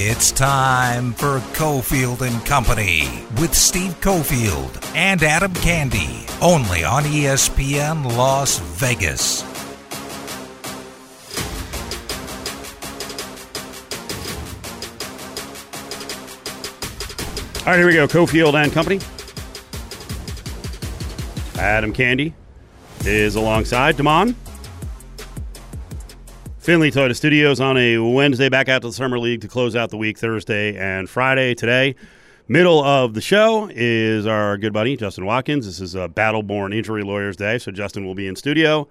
It's time for Cofield and Company with Steve Cofield and Adam Candy, only on ESPN Las Vegas. All right, here we go. Cofield and Company. Adam Candy is alongside Damon. Findlay Toyota Studios on a Wednesday, back out to the Summer League to close out the week Thursday and Friday. Today, middle of the show is our good buddy Justin Watkins. This is a Battleborn Injury Lawyers Day, so Justin will be in studio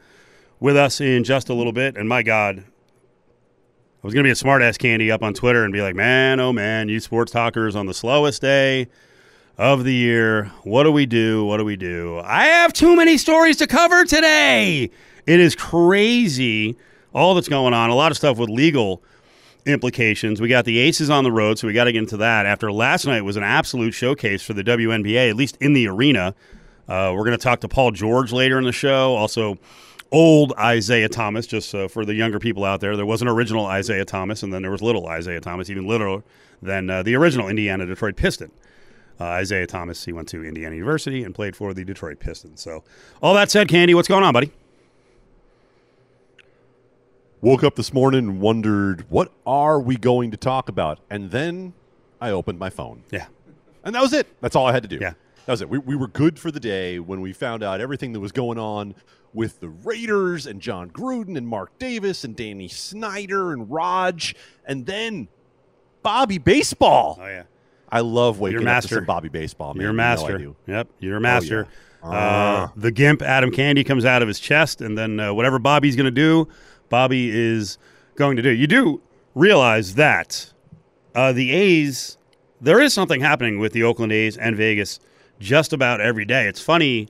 with us in just a little bit. And my God, I was going to be a smartass candy up on Twitter and be like, man, oh man, you sports talkers on the slowest day of the year. What do we do? What do we do? I have too many stories to cover today. It is crazy all that's going on. A lot of stuff with legal implications. We got the Aces on the road, so we got to get into that. After last night was an absolute showcase for the WNBA, at least in the arena. Uh, we're going to talk to Paul George later in the show. Also, old Isaiah Thomas, just uh, for the younger people out there. There was an original Isaiah Thomas, and then there was little Isaiah Thomas, even littler than uh, the original Indiana Detroit Piston. Uh, Isaiah Thomas, he went to Indiana University and played for the Detroit Pistons. So, all that said, Candy, what's going on, buddy? Woke up this morning and wondered, what are we going to talk about? And then I opened my phone. Yeah. And that was it. That's all I had to do. Yeah. That was it. We, we were good for the day when we found out everything that was going on with the Raiders and Jon Gruden and Mark Davis and Danny Snyder and Raj. And then Bobby Baseball. Oh, yeah. I love waking You're up to some Bobby Baseball, man. You're a You know master. Yep, you're a master. yeah. Uh, Ah. the gimp Adam Candy comes out of his chest, and then uh, whatever Bobby's going to do, Bobby is going to do. You do realize that uh, the A's, there is something happening with the Oakland A's and Vegas just about every day. It's funny.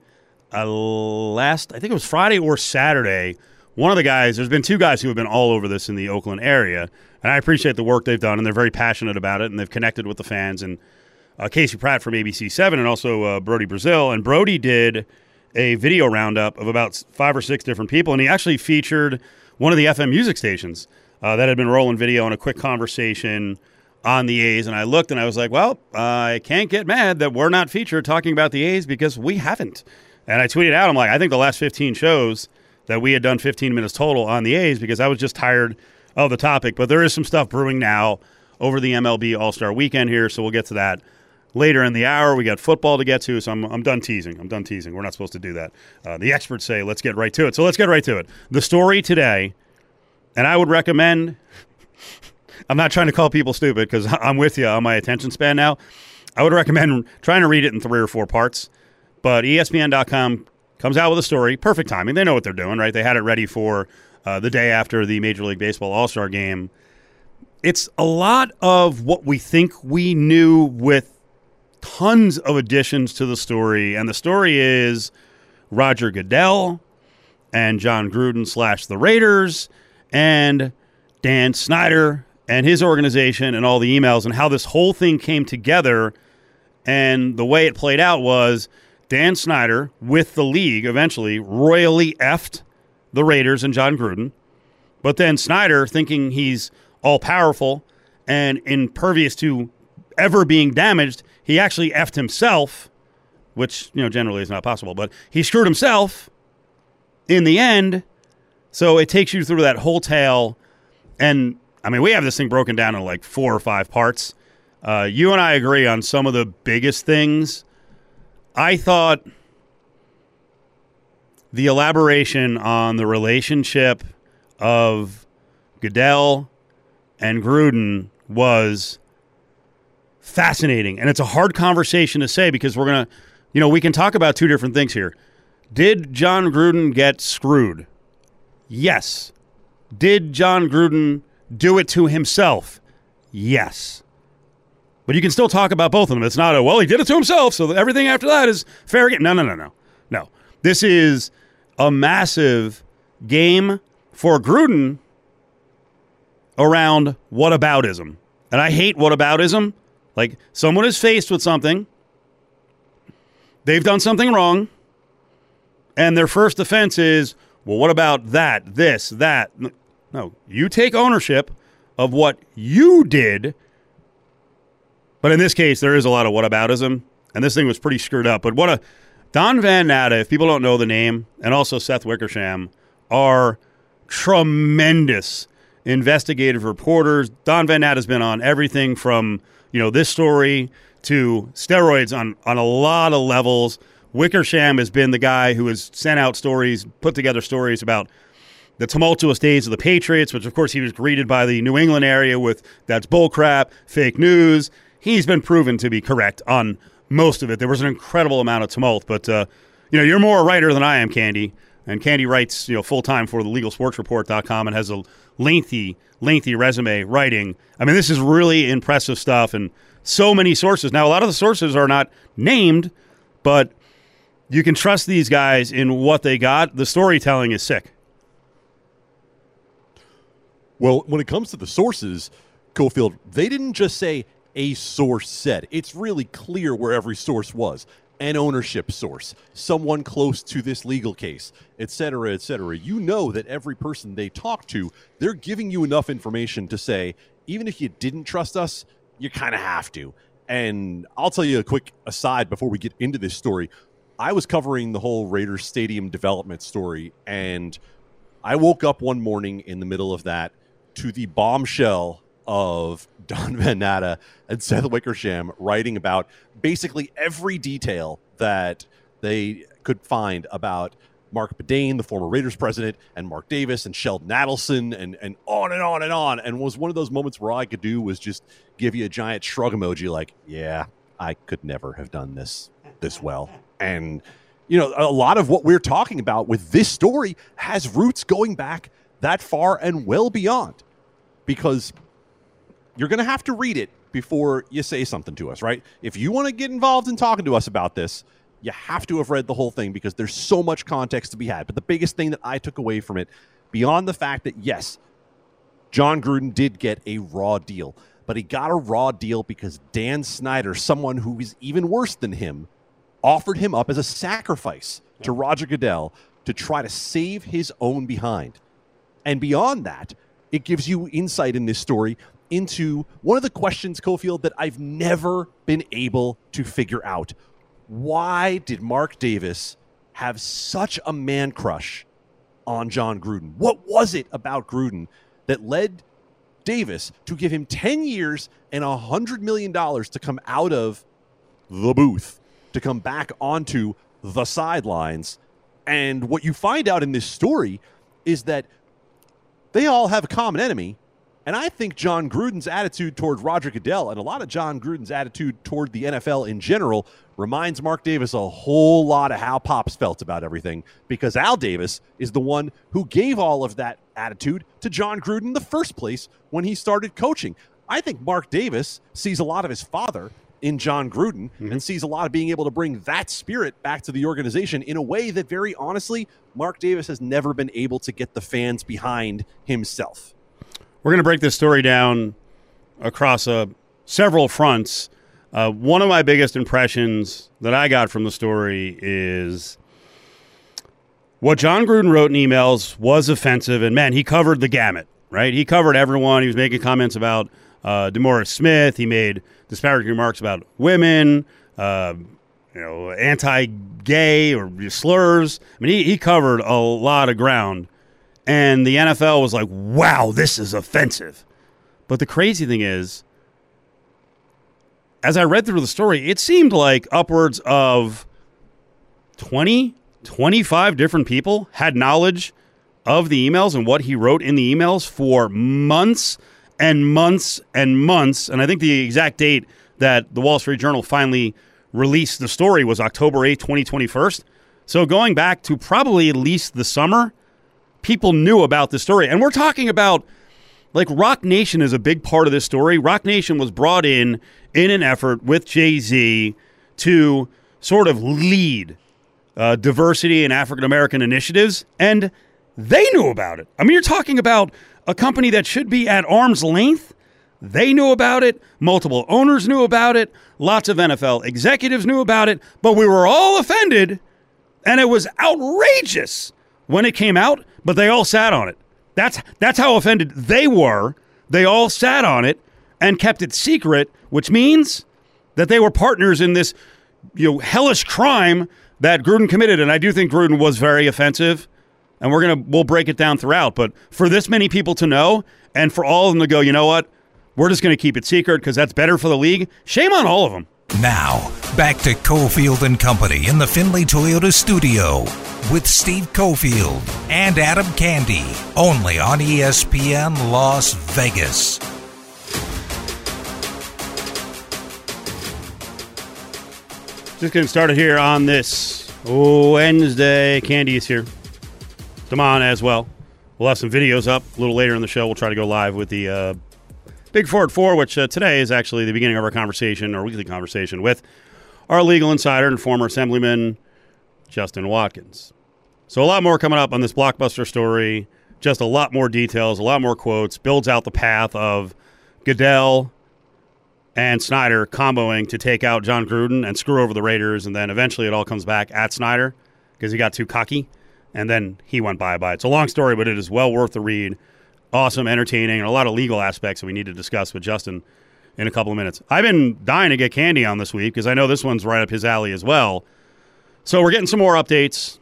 Uh, last, I think it was Friday or Saturday. One of the guys, there's been two guys who have been all over this in the Oakland area, and I appreciate the work they've done, and they're very passionate about it, and they've connected with the fans. And uh, Casey Pratt from ABC Seven, and also uh, Brodie Brazil. And Brodie did a video roundup of about five or six different people, and he actually featured one of the FM music stations uh, that had been rolling video and a quick conversation on the A's. And I looked, and I was like, "Well, I can't get mad that we're not featured talking about the A's because we haven't." And I tweeted out, "I'm like, I think the last 15 shows that we had done 15 minutes total on the A's because I was just tired of the topic. But there is some stuff brewing now over the MLB All Star Weekend here, so we'll get to that." Later in the hour. We got football to get to, so I'm, I'm done teasing. I'm done teasing. We're not supposed to do that. Uh, the experts say let's get right to it. So let's get right to it. The story today, and I would recommend. I'm not trying to call people stupid because I'm with you on my attention span now. I would recommend trying to read it in three or four parts. But ESPN.com comes out with a story. Perfect timing. They know what they're doing, right? They had it ready for uh, the day after the Major League Baseball All Star game. It's a lot of what we think we knew with tons of additions to the story. And the story is Roger Goodell and Jon Gruden slash the Raiders and Dan Snyder and his organization and all the emails and how this whole thing came together. And the way it played out was Dan Snyder with the league eventually royally effed the Raiders and Jon Gruden. But then Snyder, thinking he's all powerful and impervious to ever being damaged, he actually effed himself, which you know generally is not possible. But he screwed himself in the end. So it takes you through that whole tale, and I mean we have this thing broken down in like four or five parts. Uh, you and I agree on some of the biggest things. I thought the elaboration on the relationship of Goodell and Gruden was fascinating. And it's a hard conversation to say because we're going to, you know, we can talk about two different things here. Did Jon Gruden get screwed? Yes. Did Jon Gruden do it to himself? Yes. But you can still talk about both of them. It's not a, well, he did it to himself, so everything after that is fair game. No, no, no, no. No. This is a massive game for Gruden around whataboutism. And I hate whataboutism. Like someone is faced with something, they've done something wrong, and their first defense is, well, what about that, this, that? No, you take ownership of what you did But in this case, there is a lot of whataboutism, and this thing was pretty screwed up. But what a Don Van Natta, if people don't know the name, and also Seth Wickersham, are tremendous investigative reporters. Don Van Natta has been on everything from you know this story to steroids on on a lot of levels. Wickersham has been the guy who has sent out stories, put together stories about the tumultuous days of the Patriots, which of course he was greeted by the New England area with that's bullcrap, fake news. He's been proven to be correct on most of it. There was an incredible amount of tumult, but uh, you know you're more a writer than I am, Candy. And Candy writes you know full time for the LegalSportsReport.com and has a lengthy, lengthy resume writing. I mean, this is really impressive stuff, and so many sources. Now, a lot of the sources are not named, but you can trust these guys in what they got. The storytelling is sick. Well, when it comes to the sources, Cofield, they didn't just say a source said. It's really clear where every source was. An ownership source, someone close to this legal case, et cetera, et cetera. You know that every person they talk to, they're giving you enough information to say, even if you didn't trust us, you kind of have to. And I'll tell you a quick aside before we get into this story. I was covering the whole Raiders Stadium development story, and I woke up one morning in the middle of that to the bombshell of Don Van Natta and Seth Wickersham writing about basically every detail that they could find about Mark Badain, the former Raiders president, and Mark Davis and Sheldon Adelson, and and on and on and on. And was one of those moments where all I could do was just give you a giant shrug emoji, like, yeah, I could never have done this this well. And you know, a lot of what we're talking about with this story has roots going back that far and well beyond, because you're going to have to read it before you say something to us, right? If you want to get involved in talking to us about this, you have to have read the whole thing because there's so much context to be had. But the biggest thing that I took away from it, beyond the fact that, yes, Jon Gruden did get a raw deal, but he got a raw deal because Dan Snyder, someone who is even worse than him, offered him up as a sacrifice to Roger Goodell to try to save his own behind. And beyond that, it gives you insight in this story into one of the questions, Cofield, that I've never been able to figure out. Why did Mark Davis have such a man crush on Jon Gruden? What was it about Gruden that led Davis to give him 10 years and $100 million to come out of the booth, to come back onto the sidelines? And what you find out in this story is that they all have a common enemy, and I think Jon Gruden's attitude toward Roger Goodell and a lot of Jon Gruden's attitude toward the NFL in general reminds Mark Davis a whole lot of how Pops felt about everything because Al Davis is the one who gave all of that attitude to Jon Gruden in the first place when he started coaching. I think Mark Davis sees a lot of his father in Jon Gruden mm-hmm. and sees a lot of being able to bring that spirit back to the organization in a way that, very honestly, Mark Davis has never been able to get the fans behind himself. We're going to break this story down across uh, several fronts. Uh, one of my biggest impressions that I got from the story is what Jon Gruden wrote in emails was offensive, and man, he covered the gamut. Right? He covered everyone. He was making comments about uh, DeMaurice Smith. He made disparaging remarks about women. Uh, you know, anti-gay or slurs. I mean, he, he covered a lot of ground and the NFL was like, wow, this is offensive. But the crazy thing is, as I read through the story, it seemed like upwards of 20, 25 different people had knowledge of the emails and what he wrote in the emails for months and months and months. And I think the exact date that the Wall Street Journal finally released the story was October 8, 2021. So going back to probably at least the summer people knew about the story. And we're talking about like Roc Nation is a big part of this story. Roc Nation was brought in in an effort with Jay Z to sort of lead uh, diversity and African American initiatives, and they knew about it. I mean, you're talking about a company that should be at arm's length. They knew about it. Multiple owners knew about it. Lots of NFL executives knew about it. But we were all offended, and it was outrageous when it came out, but they all sat on it. That's that's how offended they were. They all sat on it and kept it secret, which means that they were partners in this you know hellish crime that Gruden committed. And I do think Gruden was very offensive. And we're gonna we'll break it down throughout. But for this many people to know, and for all of them to go, you know what? We're just gonna keep it secret because that's better for the league. Shame on all of them. Now, back to Cofield and Company in the Findlay Toyota studio with Steve Cofield and Adam Candy, only on ESPN Las Vegas. Just getting started here on this Wednesday. Candy is here. Damon as well. We'll have some videos up a little later in the show. We'll try to go live with the uh, Big Four Four, which uh, today is actually the beginning of our conversation, our weekly conversation with our legal insider and former Assemblyman Justin Watkins. So a lot more coming up on this blockbuster story. Just a lot more details, a lot more quotes. Builds out the path of Goodell and Snyder comboing to take out Jon Gruden and screw over the Raiders, and then eventually it all comes back at Snyder because he got too cocky, and then he went bye bye. It's a long story, but it is well worth the read. Awesome, entertaining, and a lot of legal aspects that we need to discuss with Justin in a couple of minutes. I've been dying to get Candy on this week because I know this one's right up his alley as well. So we're getting some more updates.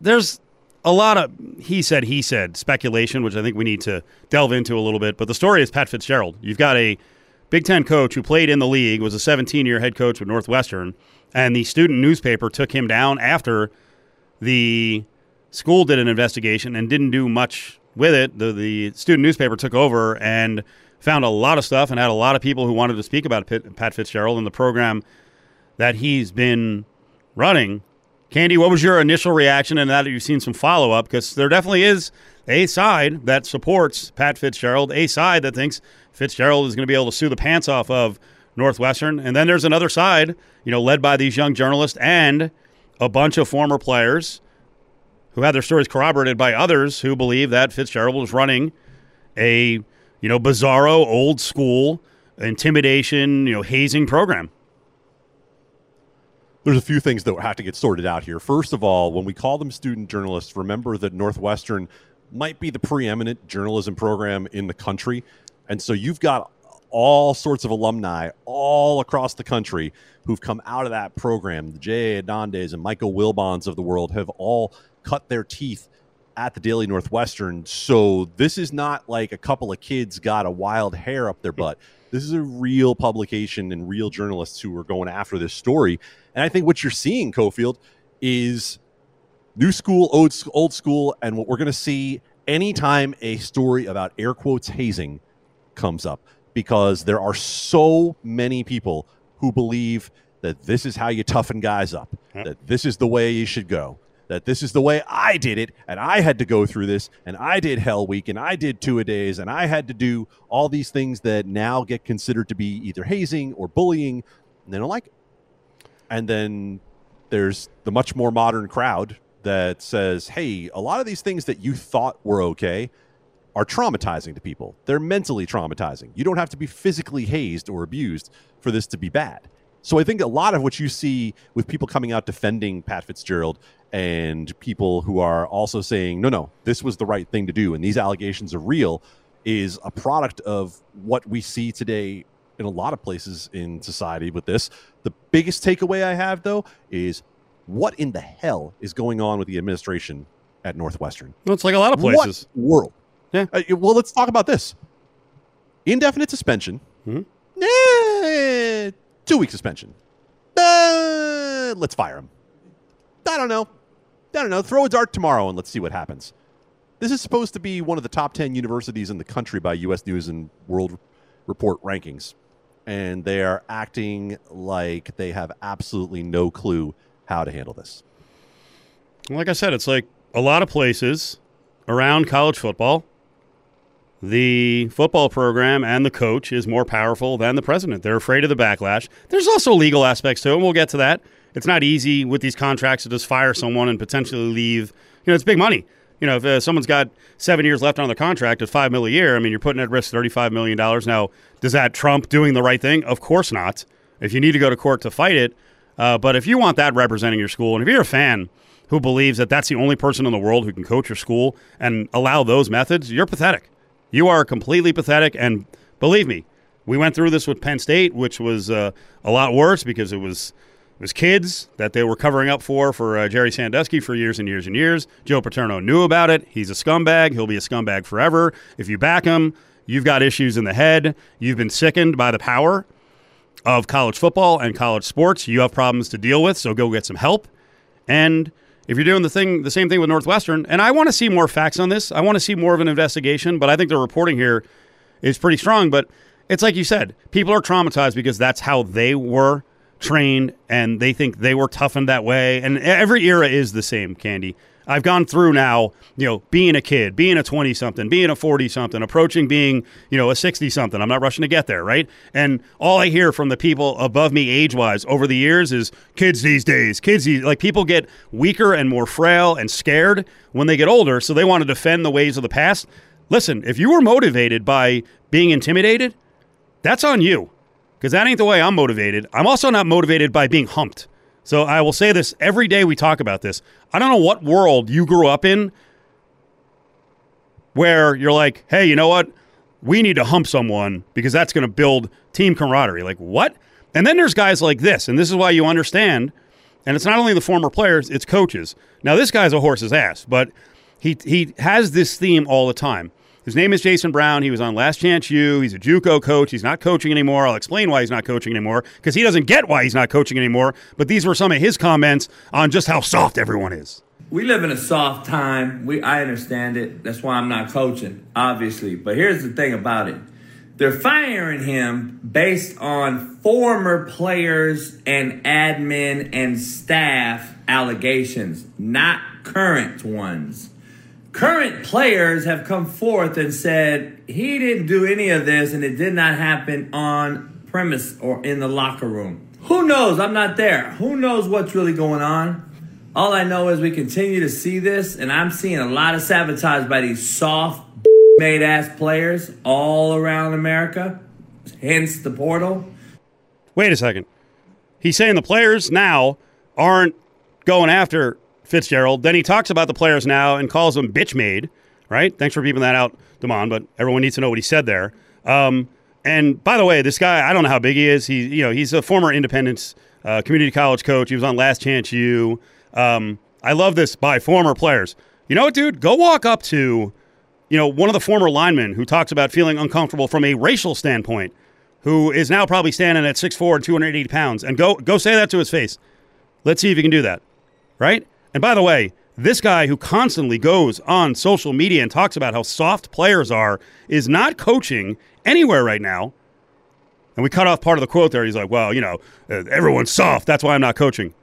There's a lot of he said, he said speculation, which I think we need to delve into a little bit. But the story is Pat Fitzgerald. You've got a Big Ten coach who played in the league, was a 17 year head coach with Northwestern, and the student newspaper took him down after the school did an investigation and didn't do much with it. The, the student newspaper took over and found a lot of stuff and had a lot of people who wanted to speak about Pitt, Pat Fitzgerald and the program that he's been running. Candy, what was your initial reaction and now that you've seen some follow up? Because there definitely is a side that supports Pat Fitzgerald, a side that thinks Fitzgerald is going to be able to sue the pants off of Northwestern. And then there's another side, you know, led by these young journalists and a bunch of former players who had their stories corroborated by others who believe that Fitzgerald was running a, you know, bizarro, old school intimidation, you know, hazing program. There's a few things that have to get sorted out here. First of all, when we call them student journalists, remember that Northwestern might be the preeminent journalism program in the country. And so you've got all sorts of alumni all across the country who've come out of that program. The J.A. Adandes and Michael Wilbons of the world have all cut their teeth at the Daily Northwestern. So this is not like a couple of kids got a wild hair up their butt. This is a real publication and real journalists who are going after this story. And I think what you're seeing, Cofield, is new school, old, old school, and what we're going to see anytime a story about air quotes hazing comes up, because there are so many people who believe that this is how you toughen guys up, Yep. that this is the way you should go, that this is the way I did it, and I had to go through this, and I did Hell Week, and I did two a days, and I had to do all these things that now get considered to be either hazing or bullying, and they don't like it. And then there's the much more modern crowd that says, hey, a lot of these things that you thought were okay are traumatizing to people. They're mentally traumatizing. You don't have to be physically hazed or abused for this to be bad. So I think a lot of what you see with people coming out defending Pat Fitzgerald and people who are also saying, no, no, this was the right thing to do and these allegations are real is a product of what we see today in a lot of places in society with this. The biggest takeaway I have, though, is what in the hell is going on with the administration at Northwestern? Well, it's like a lot of places. What world? Yeah. Uh, well, let's talk about this. Indefinite suspension. Mhm. Two week suspension. Uh, let's fire him. I don't know. I don't know. Throw a dart tomorrow and let's see what happens. This is supposed to be one of the top 10 universities in the country by U.S. News and World Report rankings. And they are acting like they have absolutely no clue how to handle this. Like I said, it's like a lot of places around college football. The football program and the coach is more powerful than the president. They're afraid of the backlash. There's also legal aspects to it, and we'll get to that. It's not easy with these contracts to just fire someone and potentially leave. You know, it's big money. You know, if uh, someone's got seven years left on their contract at five mil a year, I mean, you're putting at risk thirty-five million dollars. Now, does that trump doing the right thing? Of course not. If you need to go to court to fight it, uh, but if you want that representing your school, and if you're a fan who believes that that's the only person in the world who can coach your school and allow those methods, you're pathetic. You are completely pathetic. And believe me, We went through this with Penn State, which was uh, a lot worse because it was it was kids that they were covering up for for uh, Jerry Sandusky for years and years and years. Joe Paterno knew about it. He's a scumbag. He'll be a scumbag forever. If you back him, you've got issues in the head. You've been sickened by the power of college football and college sports. You have problems to deal with, so go get some help. And if you're doing the thing, the same thing with Northwestern, and I want to see more facts on this. I want to see more of an investigation, but I think the reporting here is pretty strong. But it's like you said, people are traumatized because that's how they were trained and they think they were toughened that way. And every era is the same, Candy. I've gone through now, you know, being a kid, being a 20 something, being a 40 something, approaching being, you know, a 60 something. I'm not rushing to get there, right? And all I hear from the people above me age wise over the years is kids these days, kids these, like people get weaker and more frail and scared when they get older. So they want to defend the ways of the past. Listen, if you were motivated by being intimidated, that's on you because that ain't the way I'm motivated. I'm also not motivated by being humped. So I will say this every day we talk about this. I don't know what world you grew up in where you're like, hey, you know what? We need to hump someone because that's going to build team camaraderie. Like, what? And then there's guys like this, and this is why you understand. And it's not only the former players, it's coaches. Now, this guy's a horse's ass, but he, he has this theme all the time. His name is Jason Brown. He was on Last Chance U. He's a JUCO coach. He's not coaching anymore. I'll explain why he's not coaching anymore because he doesn't get why he's not coaching anymore. But these were some of his comments on just how soft everyone is. We live in a soft time. We I understand it. That's why I'm not coaching, obviously. But here's the thing about it. They're firing him based on former players and admin and staff allegations, not current ones current players have come forth and said he didn't do any of this and it did not happen on premise or in the locker room. Who knows? I'm not there. Who knows what's really going on? All I know is we continue to see this, and I'm seeing a lot of sabotage by these soft made ass players all around America, hence the portal. Wait a second. He's saying the players now aren't going after Fitzgerald. Then he talks about the players now and calls them bitch made, right? Thanks for beeping that out, Damon, but everyone needs to know what he said there. Um, and by the way, this guy, I don't know how big he is. He, you know, he's a former Independence uh, community college coach. He was on Last Chance U. Um, I love this by former players. You know what, dude? Go walk up to, you know, one of the former linemen who talks about feeling uncomfortable from a racial standpoint, who is now probably standing at 6'4 and 280 pounds, and go go say that to his face. Let's see if you can do that, right? And by the way, this guy who constantly goes on social media and talks about how soft players are is not coaching anywhere right now. And we cut off part of the quote there. He's like, well, you know, uh, everyone's soft. That's why I'm not coaching.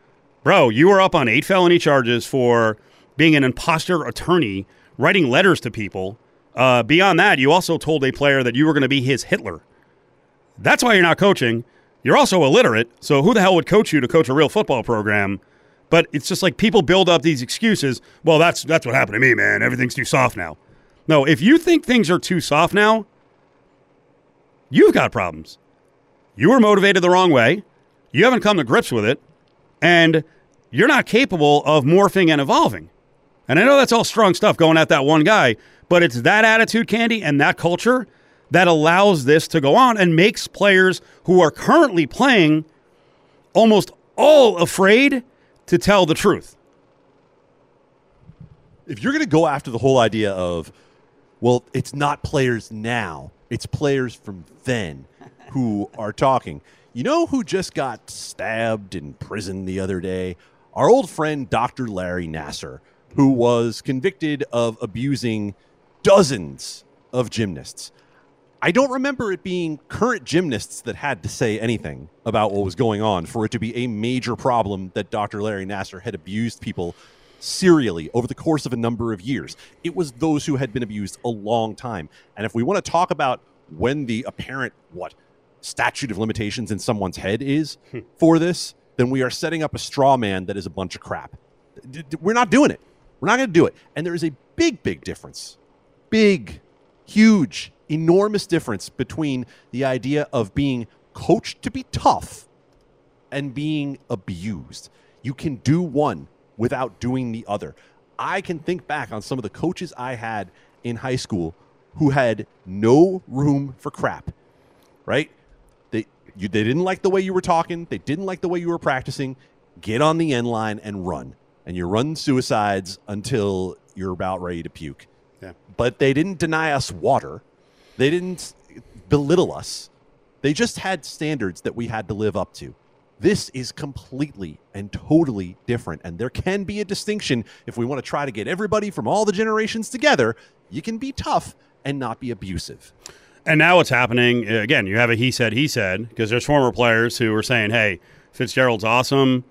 Bro, you were up on eight felony charges for being an imposter attorney, writing letters to people. Uh, beyond that, you also told a player that you were going to be his Hitler. That's why you're not coaching. You're also illiterate. So who the hell would coach you to coach a real football program? But it's just like people build up these excuses. Well, that's that's what happened to me, man. Everything's too soft now. No, if you think things are too soft now, you've got problems. You were motivated the wrong way. You haven't come to grips with it, and you're not capable of morphing and evolving. And I know that's all strong stuff going at that one guy, but it's that attitude, Candy, and that culture that allows this to go on and makes players who are currently playing almost all afraid to tell the truth. If you're going to go after the whole idea of, well, it's not players now, it's players from then who are talking. You know who just got stabbed in prison the other day? Our old friend, Dr. Larry Nassar, who was convicted of abusing dozens of gymnasts. I don't remember it being current gymnasts that had to say anything about what was going on for it to be a major problem that Dr. Larry Nassar had abused people serially over the course of a number of years. It was those who had been abused a long time. And if we want to talk about when the apparent, what, statute of limitations in someone's head is hmm. for this, then we are setting up a straw man that is a bunch of crap. We're not doing it. We're not going to do it. And there is a big, big difference. Big, huge enormous difference between the idea of being coached to be tough and being abused. You can do one without doing the other. I can think back on some of the coaches I had in high school who had no room for crap. right? They you, they didn't like the way you were talking. They didn't like the way you were practicing. Get on the end line and run, and you run suicides until you're about ready to puke. Yeah. But they didn't deny us water. They didn't belittle us. They just had standards that we had to live up to. This is completely and totally different. And there can be a distinction if we want to try to get everybody from all the generations together. You can be tough and not be abusive. And now what's happening uh, again? You have a he said he said because there's former players who are saying, "Hey, Fitzgerald's awesome."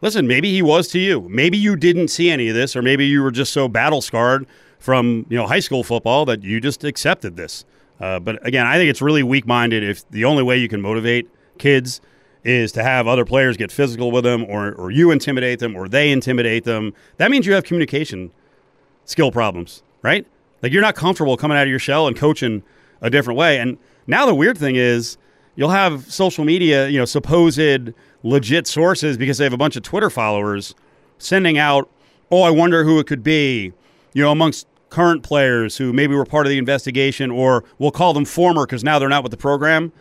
Listen, maybe he was to you. Maybe you didn't see any of this, or maybe you were just so battle scarred from you know high school football that you just accepted this. Uh, but again, I think it's really weak minded if the only way you can motivate kids is to have other players get physical with them, or or you intimidate them, or they intimidate them. That means you have communication skill problems, right? Like you're not comfortable coming out of your shell and coaching a different way. And now the weird thing is you'll have social media, you know, supposed legit sources because they have a bunch of Twitter followers sending out, oh, I wonder who it could be, you know, amongst current players who maybe were part of the investigation, or we'll call them former because now they're not with the program.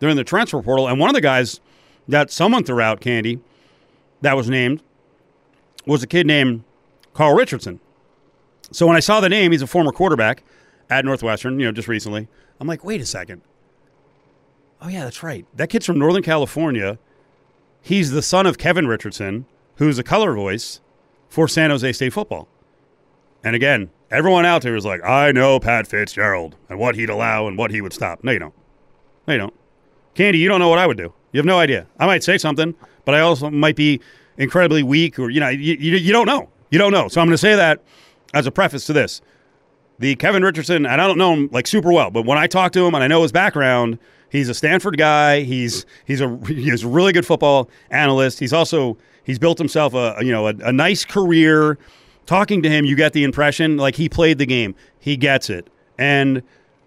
They're in the transfer portal. And one of the guys that someone threw out, Candy, that was named, was a kid named Carl Richardson. So when I saw the name, he's a former quarterback at Northwestern, you know, just recently. I'm like, wait a second. Oh, yeah, that's right. That kid's from Northern California. He's the son of Kevin Richardson, who's a color voice for San Jose State football. And again, everyone out there is like, I know Pat Fitzgerald and what he'd allow and what he would stop. No, you don't. No, you don't. Candy, you don't know what I would do. You have no idea. I might say something, but I also might be incredibly weak or, you know, you, you, you don't know. You don't know. So I'm going to say that as a preface to this. The Kevin Richardson, and I don't know him like super well, but when I talk to him and I know his background, he's a Stanford guy. He's he's a he's a really good football analyst. He's also he's built himself a you know a, a nice career. Talking to him, you get the impression like he played the game. He gets it, and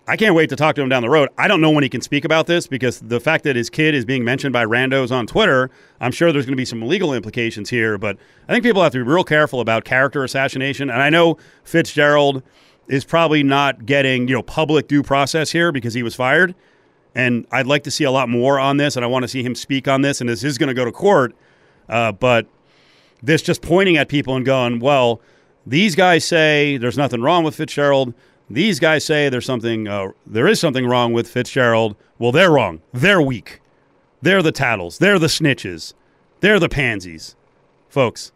I can't wait to talk to him down the road. I don't know when he can speak about this because the fact that his kid is being mentioned by randos on Twitter, I'm sure there's going to be some legal implications here. But I think people have to be real careful about character assassination. And I know Fitzgerald is probably not getting you know public due process here because he was fired. And I'd like to see a lot more on this, and I want to see him speak on this. And this is going to go to court, uh, but this just pointing at people and going, well, these guys say there's nothing wrong with Fitzgerald these guys say there's something, uh, there is something wrong with Fitzgerald. Well, they're wrong. They're weak. They're the tattles. They're the snitches. They're the pansies. Folks,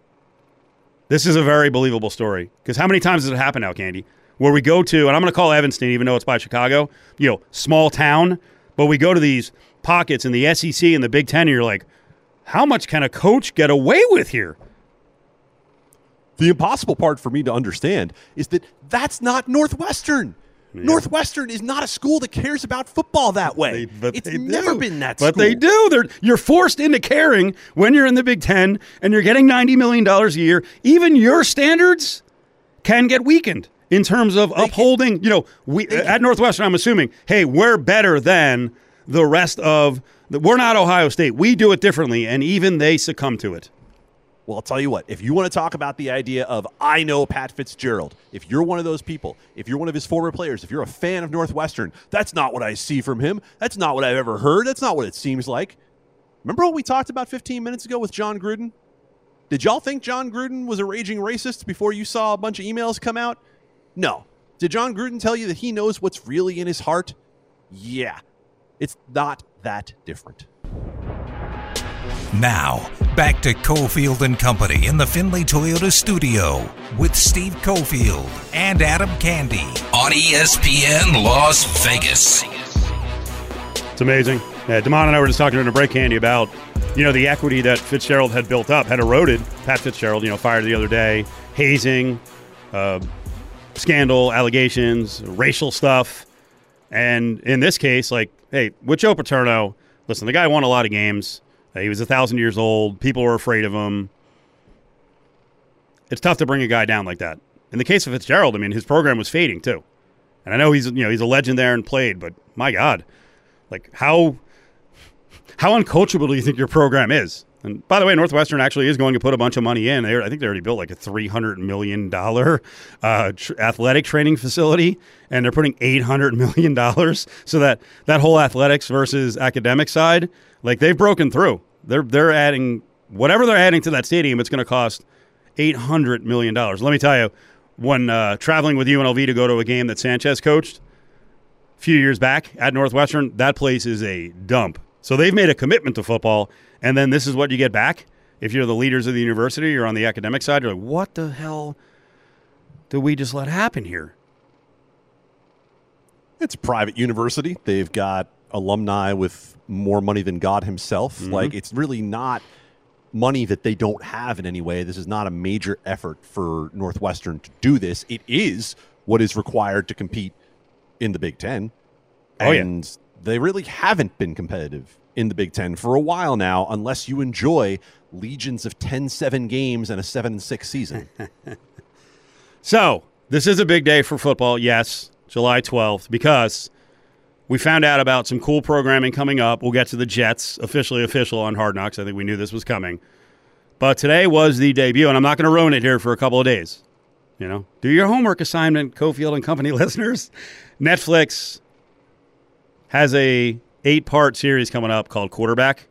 this is a very believable story. Because how many times has it happened now, Candy? Where we go to, and I'm going to call Evanston, even though it's by Chicago, you know, small town, but we go to these pockets in the SEC and the Big Ten, and you're like, how much can a coach get away with here? The impossible part for me to understand is that that's not Northwestern. Yeah. Northwestern is not a school that cares about football that way. They, it's never been that but school. they do. They're, you're forced into caring when you're in the Big Ten and you're getting $90 million a year. Even your standards can get weakened in terms of they upholding, can, you know, we at Northwestern, I'm assuming, hey, we're better than the rest of the, we're not Ohio State. We do it differently, and even they succumb to it. Well, I'll tell you what, if you want to talk about the idea of I know Pat Fitzgerald, if you're one of those people, if you're one of his former players, if you're a fan of Northwestern, that's not what I see from him. That's not what I've ever heard. That's not what it seems like. Remember what we talked about 15 minutes ago with Jon Gruden? Did y'all think Jon Gruden was a raging racist before you saw a bunch of emails come out? No. Did Jon Gruden tell you that he knows what's really in his heart? Yeah. It's not that different. Now, back to Cofield and Company in the Findlay Toyota studio with Steve Cofield and Adam Candy on ESPN Las Vegas. It's amazing. Yeah, Damon and I were just talking in a break, Candy, about you know the equity that Fitzgerald had built up, had eroded. Pat Fitzgerald, you know, fired the other day, hazing, uh, scandal, allegations, racial stuff, and in this case, like, hey, with Joe Paterno, listen, the guy won a lot of games. He was a thousand years old. People were afraid of him. It's tough to bring a guy down like that. In the case of Fitzgerald, I mean, his program was fading too. And I know he's you know he's a legend there and played, but my God, like how how uncoachable do you think your program is? And by the way, Northwestern actually is going to put a bunch of money in. I think they already built like a three hundred million dollar uh, tr- athletic training facility, and they're putting eight hundred million dollars. So that that whole athletics versus academic side, like they've broken through. They're they're adding whatever they're adding to that stadium. It's going to cost eight hundred million dollars. Let me tell you, when uh, traveling with UNLV to go to a game that Sanchez coached a few years back at Northwestern, that place is a dump. So they've made a commitment to football and then this is what you get back. If you're the leaders of the university, you're on the academic side, you're like, what the hell did we just let happen here? It's a private university. They've got alumni with more money than God himself. Mm-hmm. Like, it's really not money that they don't have in any way. This is not a major effort for Northwestern to do this. It is what is required to compete in the Big Ten. Oh, and yeah. they really haven't been competitive in the Big Ten for a while now, unless you enjoy legions of 10 7 games and a 7 6 season. so, this is a big day for football, yes, July 12th, because we found out about some cool programming coming up. We'll get to the Jets, officially official on Hard Knocks. I think we knew this was coming. But today was the debut, and I'm not going to ruin it here for a couple of days. You know, do your homework assignment, Cofield and Company listeners. Netflix has a eight part series coming up called Quarterback.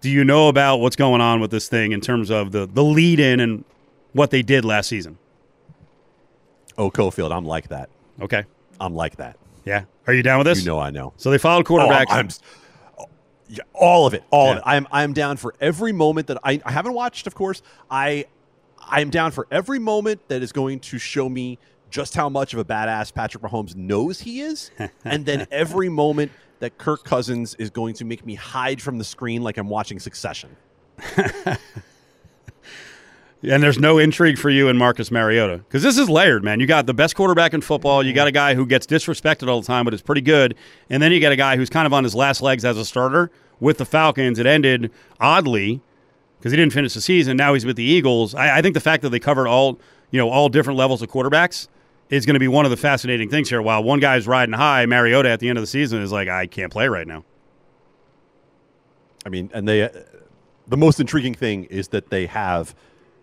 Do you know about what's going on with this thing in terms of the, the lead in and what they did last season? Oh, Cofield, I'm like that. Okay. I'm like that. Yeah. Are you down with this? You know I know. So they followed quarterbacks. Oh, I'm, I'm, all of it. All yeah. of it. I'm I'm down for every moment that I, I haven't watched, of course. I I'm down for every moment that is going to show me just how much of a badass Patrick Mahomes knows he is, and then every moment that Kirk Cousins is going to make me hide from the screen like I'm watching Succession. and there's no intrigue for you and Marcus Mariota because this is layered, man. You got the best quarterback in football. You got a guy who gets disrespected all the time, but is pretty good. And then you got a guy who's kind of on his last legs as a starter with the Falcons. It ended oddly because he didn't finish the season. Now he's with the Eagles. I, I think the fact that they covered all you know all different levels of quarterbacks is going to be one of the fascinating things here. While one guy's riding high, Mariota at the end of the season is like, I can't play right now. I mean, and they, uh, the most intriguing thing is that they have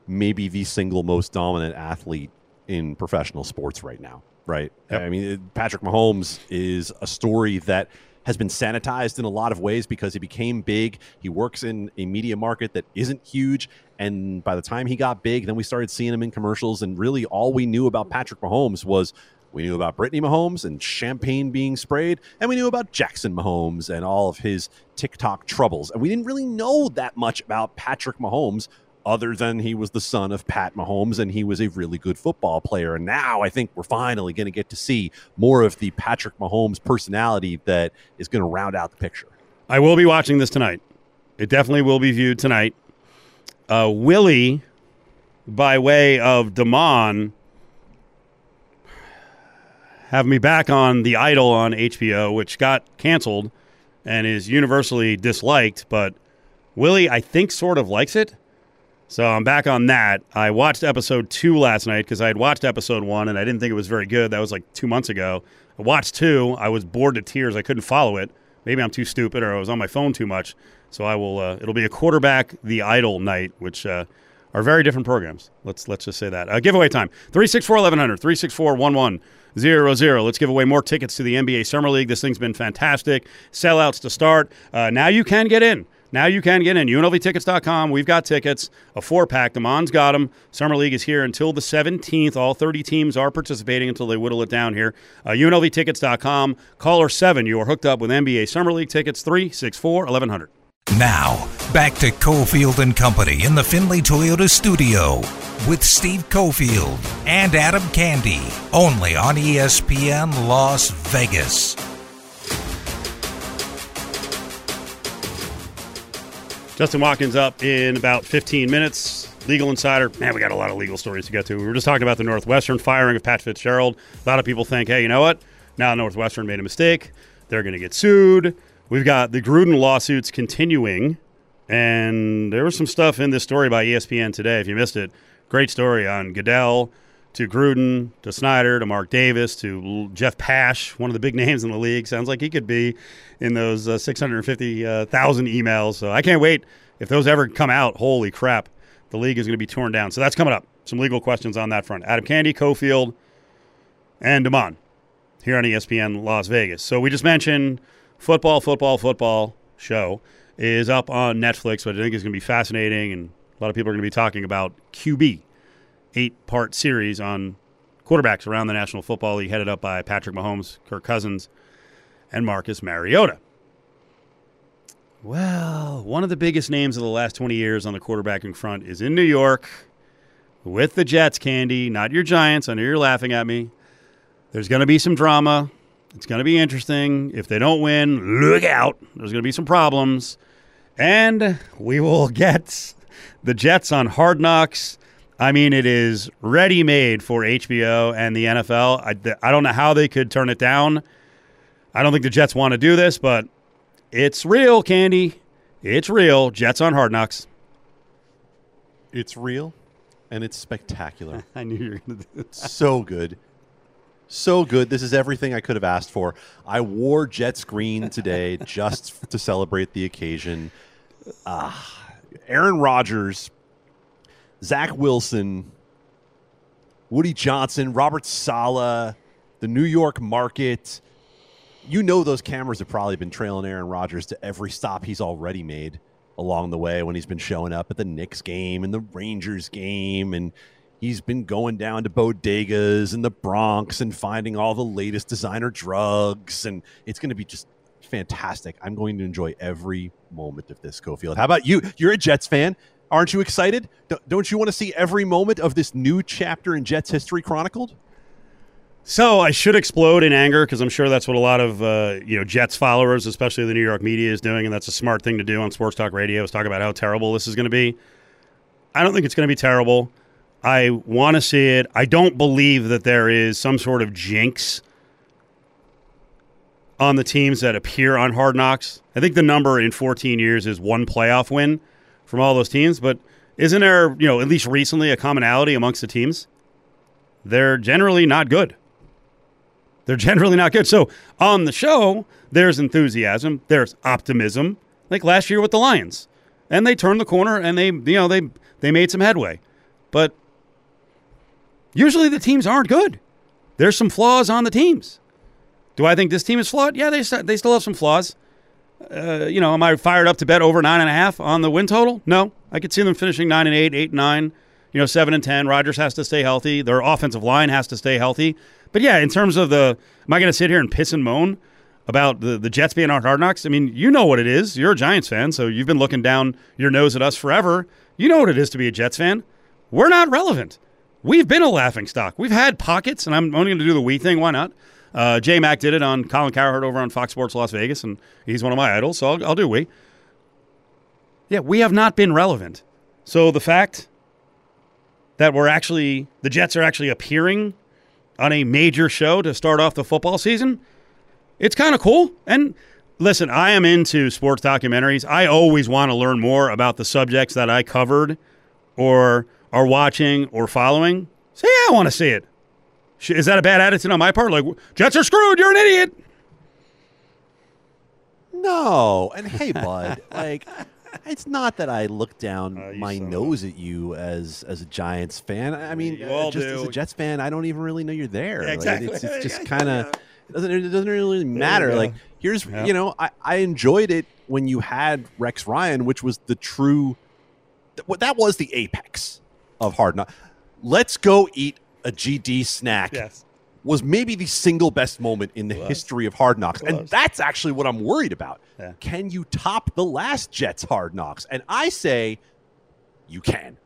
maybe the single most dominant athlete in professional sports right now, right? Yep. I mean, Patrick Mahomes is a story that has been sanitized in a lot of ways because he became big. He works in a media market that isn't huge. And by the time he got big, then we started seeing him in commercials. And really, all we knew about Patrick Mahomes was we knew about Brittany Mahomes and champagne being sprayed, and we knew about Jackson Mahomes and all of his TikTok troubles. And we didn't really know that much about Patrick Mahomes other than he was the son of Pat Mahomes and he was a really good football player. And now I think we're finally going to get to see more of the Patrick Mahomes personality that is going to round out the picture. I will be watching this tonight. It definitely will be viewed tonight. Uh, Willie, by way of Damon, have me back on The Idol on HBO, which got canceled and is universally disliked. But Willie, I think, sort of likes it. So I'm back on that. I watched episode two last night because I had watched episode one and I didn't think it was very good. That was like two months ago. I watched two. I was bored to tears. I couldn't follow it. Maybe I'm too stupid or I was on my phone too much. So I will. Uh, it'll be a quarterback the idol night, which uh, are very different programs. Let's let's just say that. Uh, giveaway time: 364-1100, 364-1100. Let's give away more tickets to the NBA Summer League. This thing's been fantastic. Sellouts to start. Uh, now you can get in. Now you can get in. UNLVtickets.com. We've got tickets, a four pack. Damon's got them. Summer League is here until the 17th. All 30 teams are participating until they whittle it down here. Uh, UNLVtickets.com. Caller 7. You are hooked up with NBA Summer League tickets 364 1100. Now, back to Cofield and Company in the Findlay Toyota studio with Steve Cofield and Adam Candy, only on ESPN Las Vegas. Justin Watkins up in about 15 minutes. Legal Insider. Man, we got a lot of legal stories to get to. We were just talking about the Northwestern firing of Pat Fitzgerald. A lot of people think, hey, you know what? Now Northwestern made a mistake. They're going to get sued. We've got the Gruden lawsuits continuing. And there was some stuff in this story by ESPN today. If you missed it, great story on Goodell to Gruden to Snyder to Mark Davis to Jeff Pash, one of the big names in the league. Sounds like he could be in those uh, 650,000 emails. So I can't wait if those ever come out. Holy crap, the league is going to be torn down. So that's coming up. Some legal questions on that front. Adam Candy, Cofield, and Damon here on ESPN Las Vegas. So we just mentioned football, football, football show is up on Netflix, but I think it's going to be fascinating, and a lot of people are going to be talking about QB, eight part series on quarterbacks around the National Football League, headed up by Patrick Mahomes, Kirk Cousins, and Marcus Mariota. Well, one of the biggest names of the last 20 years on the quarterbacking front is in New York with the Jets, Candy, not your Giants. I know you're laughing at me. There's going to be some drama. It's going to be interesting. If they don't win, look out. There's going to be some problems. And we will get the Jets on Hard Knocks. I mean, it is ready made for HBO and the NFL. I, I don't know how they could turn it down. I don't think the Jets want to do this, but it's real, Candy. It's real. Jets on Hard Knocks. It's real and it's spectacular. I knew you were going to do that. so good. So good. This is everything I could have asked for. I wore Jets green today just to celebrate the occasion. Ah, Aaron Rodgers, Zach Wilson, Woody Johnson, Robert Saleh, the New York market. You know those cameras have probably been trailing Aaron Rodgers to every stop he's already made along the way when he's been showing up at the Knicks game and the Rangers game and he's been going down to bodegas in the Bronx and finding all the latest designer drugs and it's going to be just fantastic. I'm going to enjoy every moment of this Cofield. How about you? You're a Jets fan. Aren't you excited? Don't you want to see every moment of this new chapter in Jets history chronicled? So I should explode in anger because I'm sure that's what a lot of uh, you know Jets followers, especially the New York media, is doing, and that's a smart thing to do on Sports Talk Radio. Is talk about how terrible this is going to be. I don't think it's going to be terrible. I want to see it. I don't believe that there is some sort of jinx on the teams that appear on Hard Knocks. I think the number in 14 years is one playoff win from all those teams, but isn't there, you know, at least recently a commonality amongst the teams? They're generally not good. They're generally not good. So on the show, there's enthusiasm, there's optimism, like last year with the Lions. And they turned the corner and they, you know, they they made some headway. But usually the teams aren't good. There's some flaws on the teams. Do I think this team is flawed? Yeah, they they still have some flaws. Uh, you know, am I fired up to bet over nine and a half on the win total? No, I could see them finishing nine and eight, eight and nine. You know, seven and ten. Rodgers has to stay healthy. Their offensive line has to stay healthy. But yeah, in terms of the, am I going to sit here and piss and moan about the the Jets being on Hard Knocks? I mean, you know what it is. You're a Giants fan, so you've been looking down your nose at us forever. You know what it is to be a Jets fan. We're not relevant. We've been a laughing stock. We've had pockets, and I'm only going to do the we thing. Why not? Uh, J Mac did it on Colin Cowherd over on Fox Sports Las Vegas, and he's one of my idols, so I'll, I'll do we. Yeah, we have not been relevant. So the fact that we're actually, the Jets are actually appearing on a major show to start off the football season, it's kind of cool. And listen, I am into sports documentaries. I always want to learn more about the subjects that I covered or are watching or following. So yeah, I want to see it. Is that a bad attitude on my part? Like, Jets are screwed. You're an idiot. No. And hey, bud, like it's not that I look down Uh, my son of a- nose at you as as a Giants fan. I mean, just as a Jets fan, I don't even really know you're there. Yeah, Like, exactly. it's, it's just kind of doesn't it doesn't really matter. Like here's Yeah. you know I I enjoyed it when you had Rex Ryan, which was the true what that was the apex of hard knock. Let's go eat a GD snack Yes. was maybe the single best moment in the history of Hard Knocks. And that's actually what I'm worried about. Yeah. Can you top the last Jets Hard Knocks? And I say you can.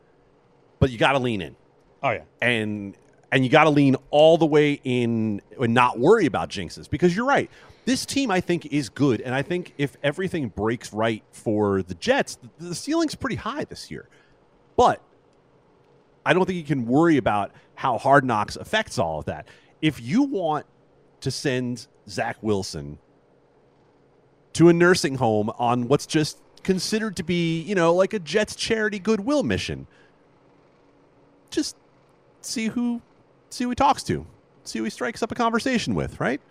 But you got to lean in. Oh yeah. And and you got to lean all the way in and not worry about jinxes because you're right. This team, I think, is good, and I think if everything breaks right for the Jets, the, the ceiling's pretty high this year. But I don't think you can worry about how Hard Knocks affects all of that. If you want to send Zach Wilson to a nursing home on what's just considered to be, you know, like a Jets charity goodwill mission, just see who see who he talks to, see who he strikes up a conversation with, right?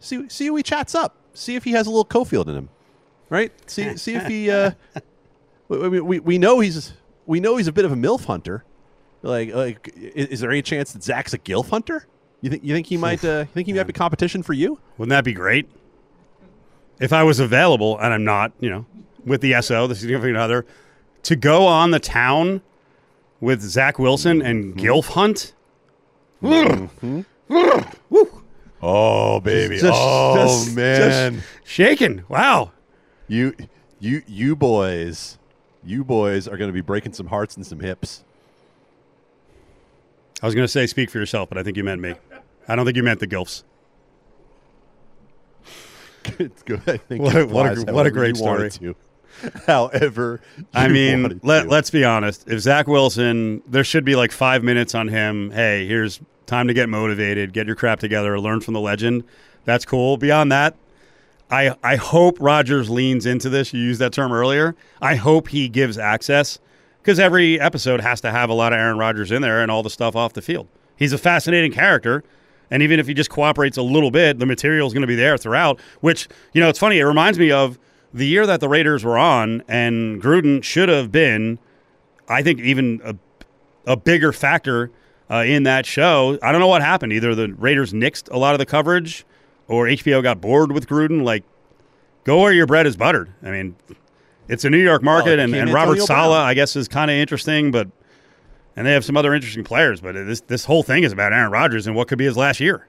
See see who he chats up, see if he has a little Cofield in him, right? See see if he. Uh, we, we we know he's we know he's a bit of a milf hunter. Like like, is, is there any chance that Zach's a gilf hunter? You think you think he might uh, you think he might be competition for you? Wouldn't that be great? If I was available, and I'm not, you know, with the SO, the significant other, to go on the town with Zach Wilson and Gilf Hunt. Oh baby, Just- oh just- man, just shaking. Wow. you you you boys, you boys are going to be breaking some hearts and some hips. I was going to say speak for yourself, but I think you meant me. I don't think you meant the Gilfs. it's good. I think What a- what a what a great to. However, I mean, let, to. let's be honest. If Zach Wilson, there should be like five minutes on him. Hey, here's time to get motivated, get your crap together, learn from the legend. That's cool. Beyond that, I I hope Rodgers leans into this. You used that term earlier. I hope he gives access because every episode has to have a lot of Aaron Rodgers in there and all the stuff off the field. He's a fascinating character. And even if he just cooperates a little bit, the material is going to be there throughout. Which, you know, it's funny. It reminds me of the year that the Raiders were on, and Gruden should have been, I think, even a, a bigger factor uh, in that show. I don't know what happened. Either the Raiders nixed a lot of the coverage, or HBO got bored with Gruden. Like, go where your bread is buttered. I mean, it's a New York market, it and, and Robert Saleh, Brown. I guess, is kind of interesting, but and they have some other interesting players. But this this whole thing is about Aaron Rodgers and what could be his last year.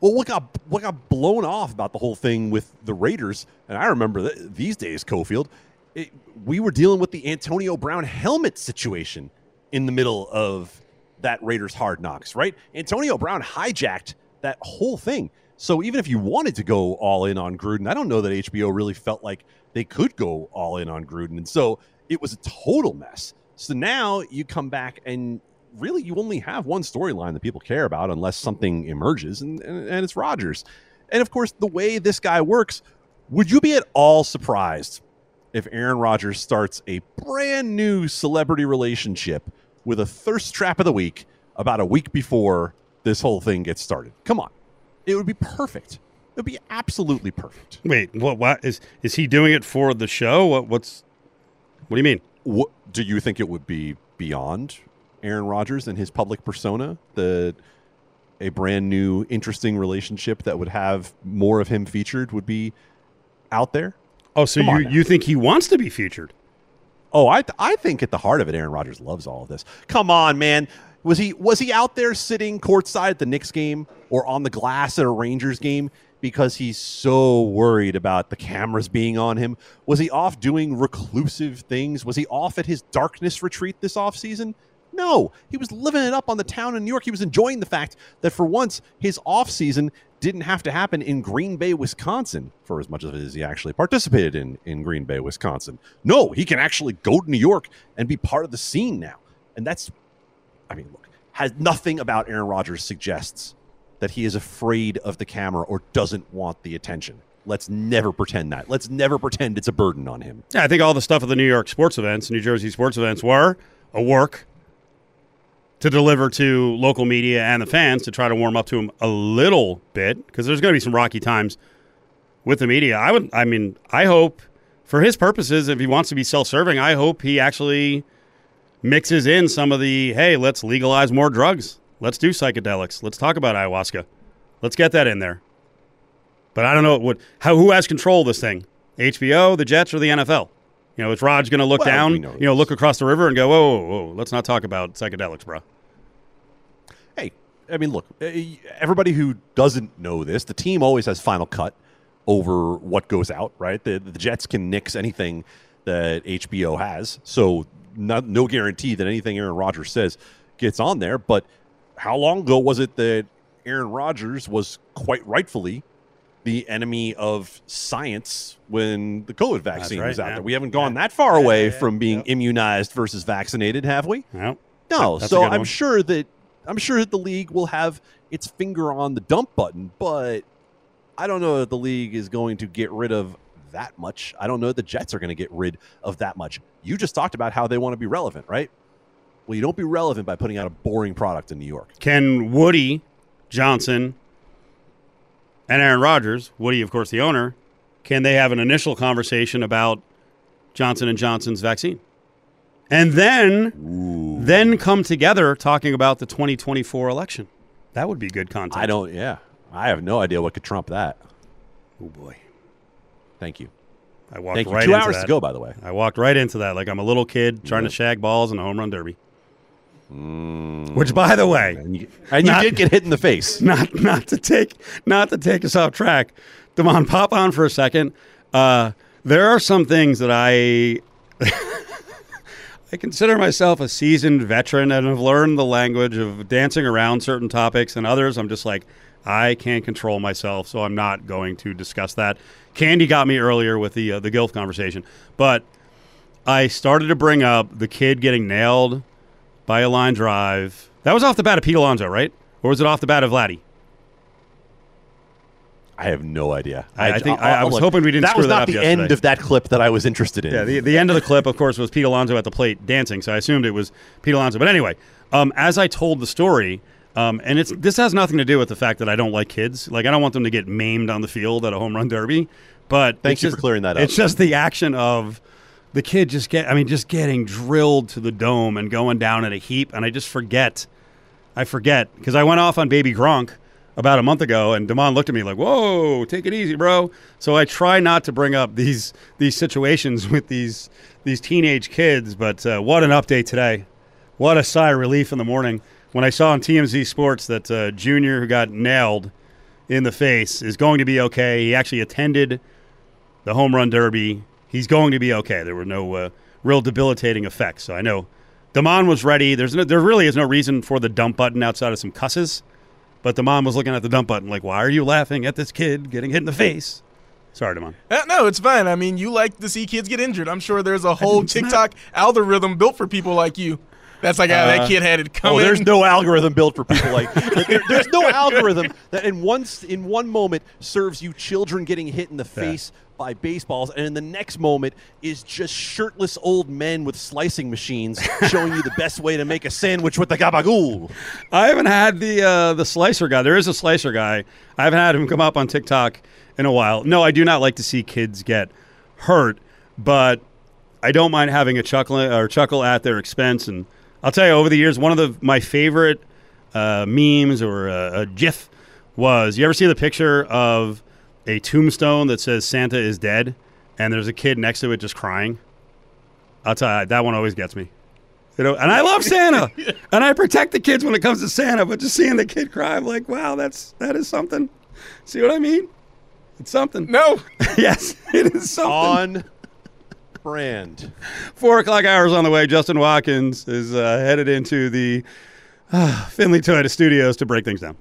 Well, what got what got blown off about the whole thing with the Raiders, and I remember th- these days, Cofield, it, we were dealing with the Antonio Brown helmet situation in the middle of that Raiders hard knocks, right? Antonio Brown hijacked that whole thing. So even if you wanted to go all in on Gruden, I don't know that HBO really felt like they could go all in on Gruden, and so it was a total mess. So now you come back and really you only have one storyline that people care about unless something emerges, and, and, and it's Rodgers. And of course, the way this guy works, would you be at all surprised if Aaron Rodgers starts a brand new celebrity relationship with a thirst trap of the week about a week before this whole thing gets started? Come on. It would be perfect. It would be absolutely perfect. Wait, what? What is is he doing it for the show? What? What's? What do you mean? What do you think it would be beyond Aaron Rodgers and his public persona? The a brand new interesting relationship that would have more of him featured would be out there? Oh, so Come you you think he wants to be featured? Oh, I I think at the heart of it, Aaron Rodgers loves all of this. Come on, man. Was he was he out there sitting courtside at the Knicks game or on the glass at a Rangers game because he's so worried about the cameras being on him? Was he off doing reclusive things? Was he off at his darkness retreat this offseason? No, he was living it up on the town in New York. He was enjoying the fact that for once his offseason didn't have to happen in Green Bay, Wisconsin, for as much as he actually participated in in Green Bay, Wisconsin. No, he can actually go to New York and be part of the scene now. And that's I mean, look, has nothing about Aaron Rodgers suggests that he is afraid of the camera or doesn't want the attention. Let's never pretend that. Let's never pretend it's a burden on him. Yeah, I think all the stuff at the New York sports events, New Jersey sports events, were a work to deliver to local media and the fans to try to warm up to him a little bit because there's going to be some rocky times with the media. I would, I mean, I hope for his purposes, if he wants to be self-serving, I hope he actually mixes in some of the hey, let's legalize more drugs, let's do psychedelics, let's talk about ayahuasca, let's get that in there. But I don't know what how who has control of this thing? HBO, the Jets, or the NFL? You know, is Raj going to look Well, down, know you know, look across the river and go, whoa, whoa, whoa, let's not talk about psychedelics, bro. Hey, I mean, look, eh, everybody who doesn't know this, the team always has final cut over what goes out, right? The, the Jets can nix anything that HBO has. So, not, no guarantee that anything Aaron Rodgers says gets on there. But how long ago was it that Aaron Rodgers was quite rightfully the enemy of science when the COVID vaccine right, was out yeah. there? We haven't gone Yeah. that far away yeah, yeah. from being Yep. immunized versus vaccinated, have we? Well, No, That's so I'm one. sure that I'm sure that the league will have its finger on the dump button, but I don't know that the league is going to get rid of that much. I don't know the Jets are going to get rid of that much. You just talked about how they want to be relevant, right? Well, you don't be relevant by putting out a boring product in New York. Can Woody Johnson and Aaron Rodgers, Woody, of course, the owner, can they have an initial conversation about Johnson and Johnson's vaccine, and then then come together talking about the 2024 election? That would be good content. I don't. Yeah, I have no idea what could trump that. Oh boy, Thank you. I walked Thank you. right Two hours that. to go, by the way. I walked right into that like I'm a little kid trying Yeah. to shag balls in a home run derby. Which, by the way, And you, and you Not- did get hit in the face. not not to take not to take us off track. Damon, pop on for a second. Uh, there are some things that I I consider myself a seasoned veteran and have learned the language of dancing around certain topics, and others I'm just like I can't control myself, so I'm not going to discuss that. Candy got me earlier with the uh, the Gilf conversation, but I started to bring up the kid getting nailed by a line drive. That was off the bat of Pete Alonso, right? Or was it off the bat of Vladdy? I have no idea. I- I think- I- I was hoping we didn't That screw was that not up the yesterday. end of that clip that I was interested in. Yeah, the, the end of the clip, of course, was Pete Alonso at the plate dancing, so I assumed it was Pete Alonso. But anyway, um, as I told the story, um, and it's this has nothing to do with the fact that I don't like kids. Like I don't want them to get maimed on the field at a home run derby. But Thank it's you just- for clearing that up. It's just the action of the kid just get. I mean, just getting drilled to the dome and going down in a heap, and I just forget. I forget because I went off on Baby Gronk about a month ago, and Damon looked at me like, "Whoa, take it easy, bro." So I try not to bring up these these situations with these these teenage kids. But uh, what an update today! What a sigh of relief in the morning when I saw on TMZ Sports that uh, Junior, who got nailed in the face, is going to be okay. He actually attended the home run derby. He's going to be okay. There were no uh, real debilitating effects. So I know Damon was ready. There's no, there really is no reason for the dump button outside of some cusses. But Damon was looking at the dump button like, why are you laughing at this kid getting hit in the face? Sorry, Damon. Uh, no, it's fine. I mean, you like to see kids get injured. I'm sure there's a whole TikTok algorithm built for people like you. That's like, ah, that kid had it Oh, there's no algorithm built for people like there- there's no algorithm that in one in one moment serves you children getting hit in the face by baseballs, and in the next moment is just shirtless old men with slicing machines showing you the best way to make a sandwich with the gabagool. I haven't had the uh, the slicer guy. There is a slicer guy. I haven't had him come up on TikTok in a while. No, I do not like to see kids get hurt, but I don't mind having a chuckle or chuckle at their expense. And I'll tell you, over the years, one of the my favorite uh, memes or uh, a GIF was you ever see the picture of a tombstone that says Santa is dead, and there's a kid next to it just crying. I'll tell you, that one always gets me. You know, and I love Santa, and I protect the kids when it comes to Santa. But just seeing the kid cry, I'm like, wow, that's that is something. See what I mean? It's something. no. yes, it is something. On brand. Four o'clock hours on the way. Justin Watkins is uh, headed into the uh, Findlay Toyota Studios to break things down.